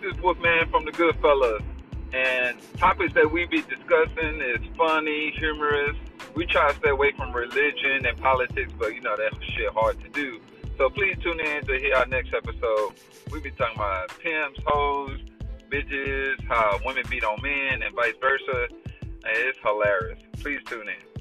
This is Wolfman from the Goodfellas. And topics that we be discussing is funny, humorous. We try to stay away from religion and politics, but you know that shit hard to do. So please tune in to hear our next episode. We be talking about pimps, hoes, bitches, how women beat on men, and vice versa. And it's hilarious. Please tune in.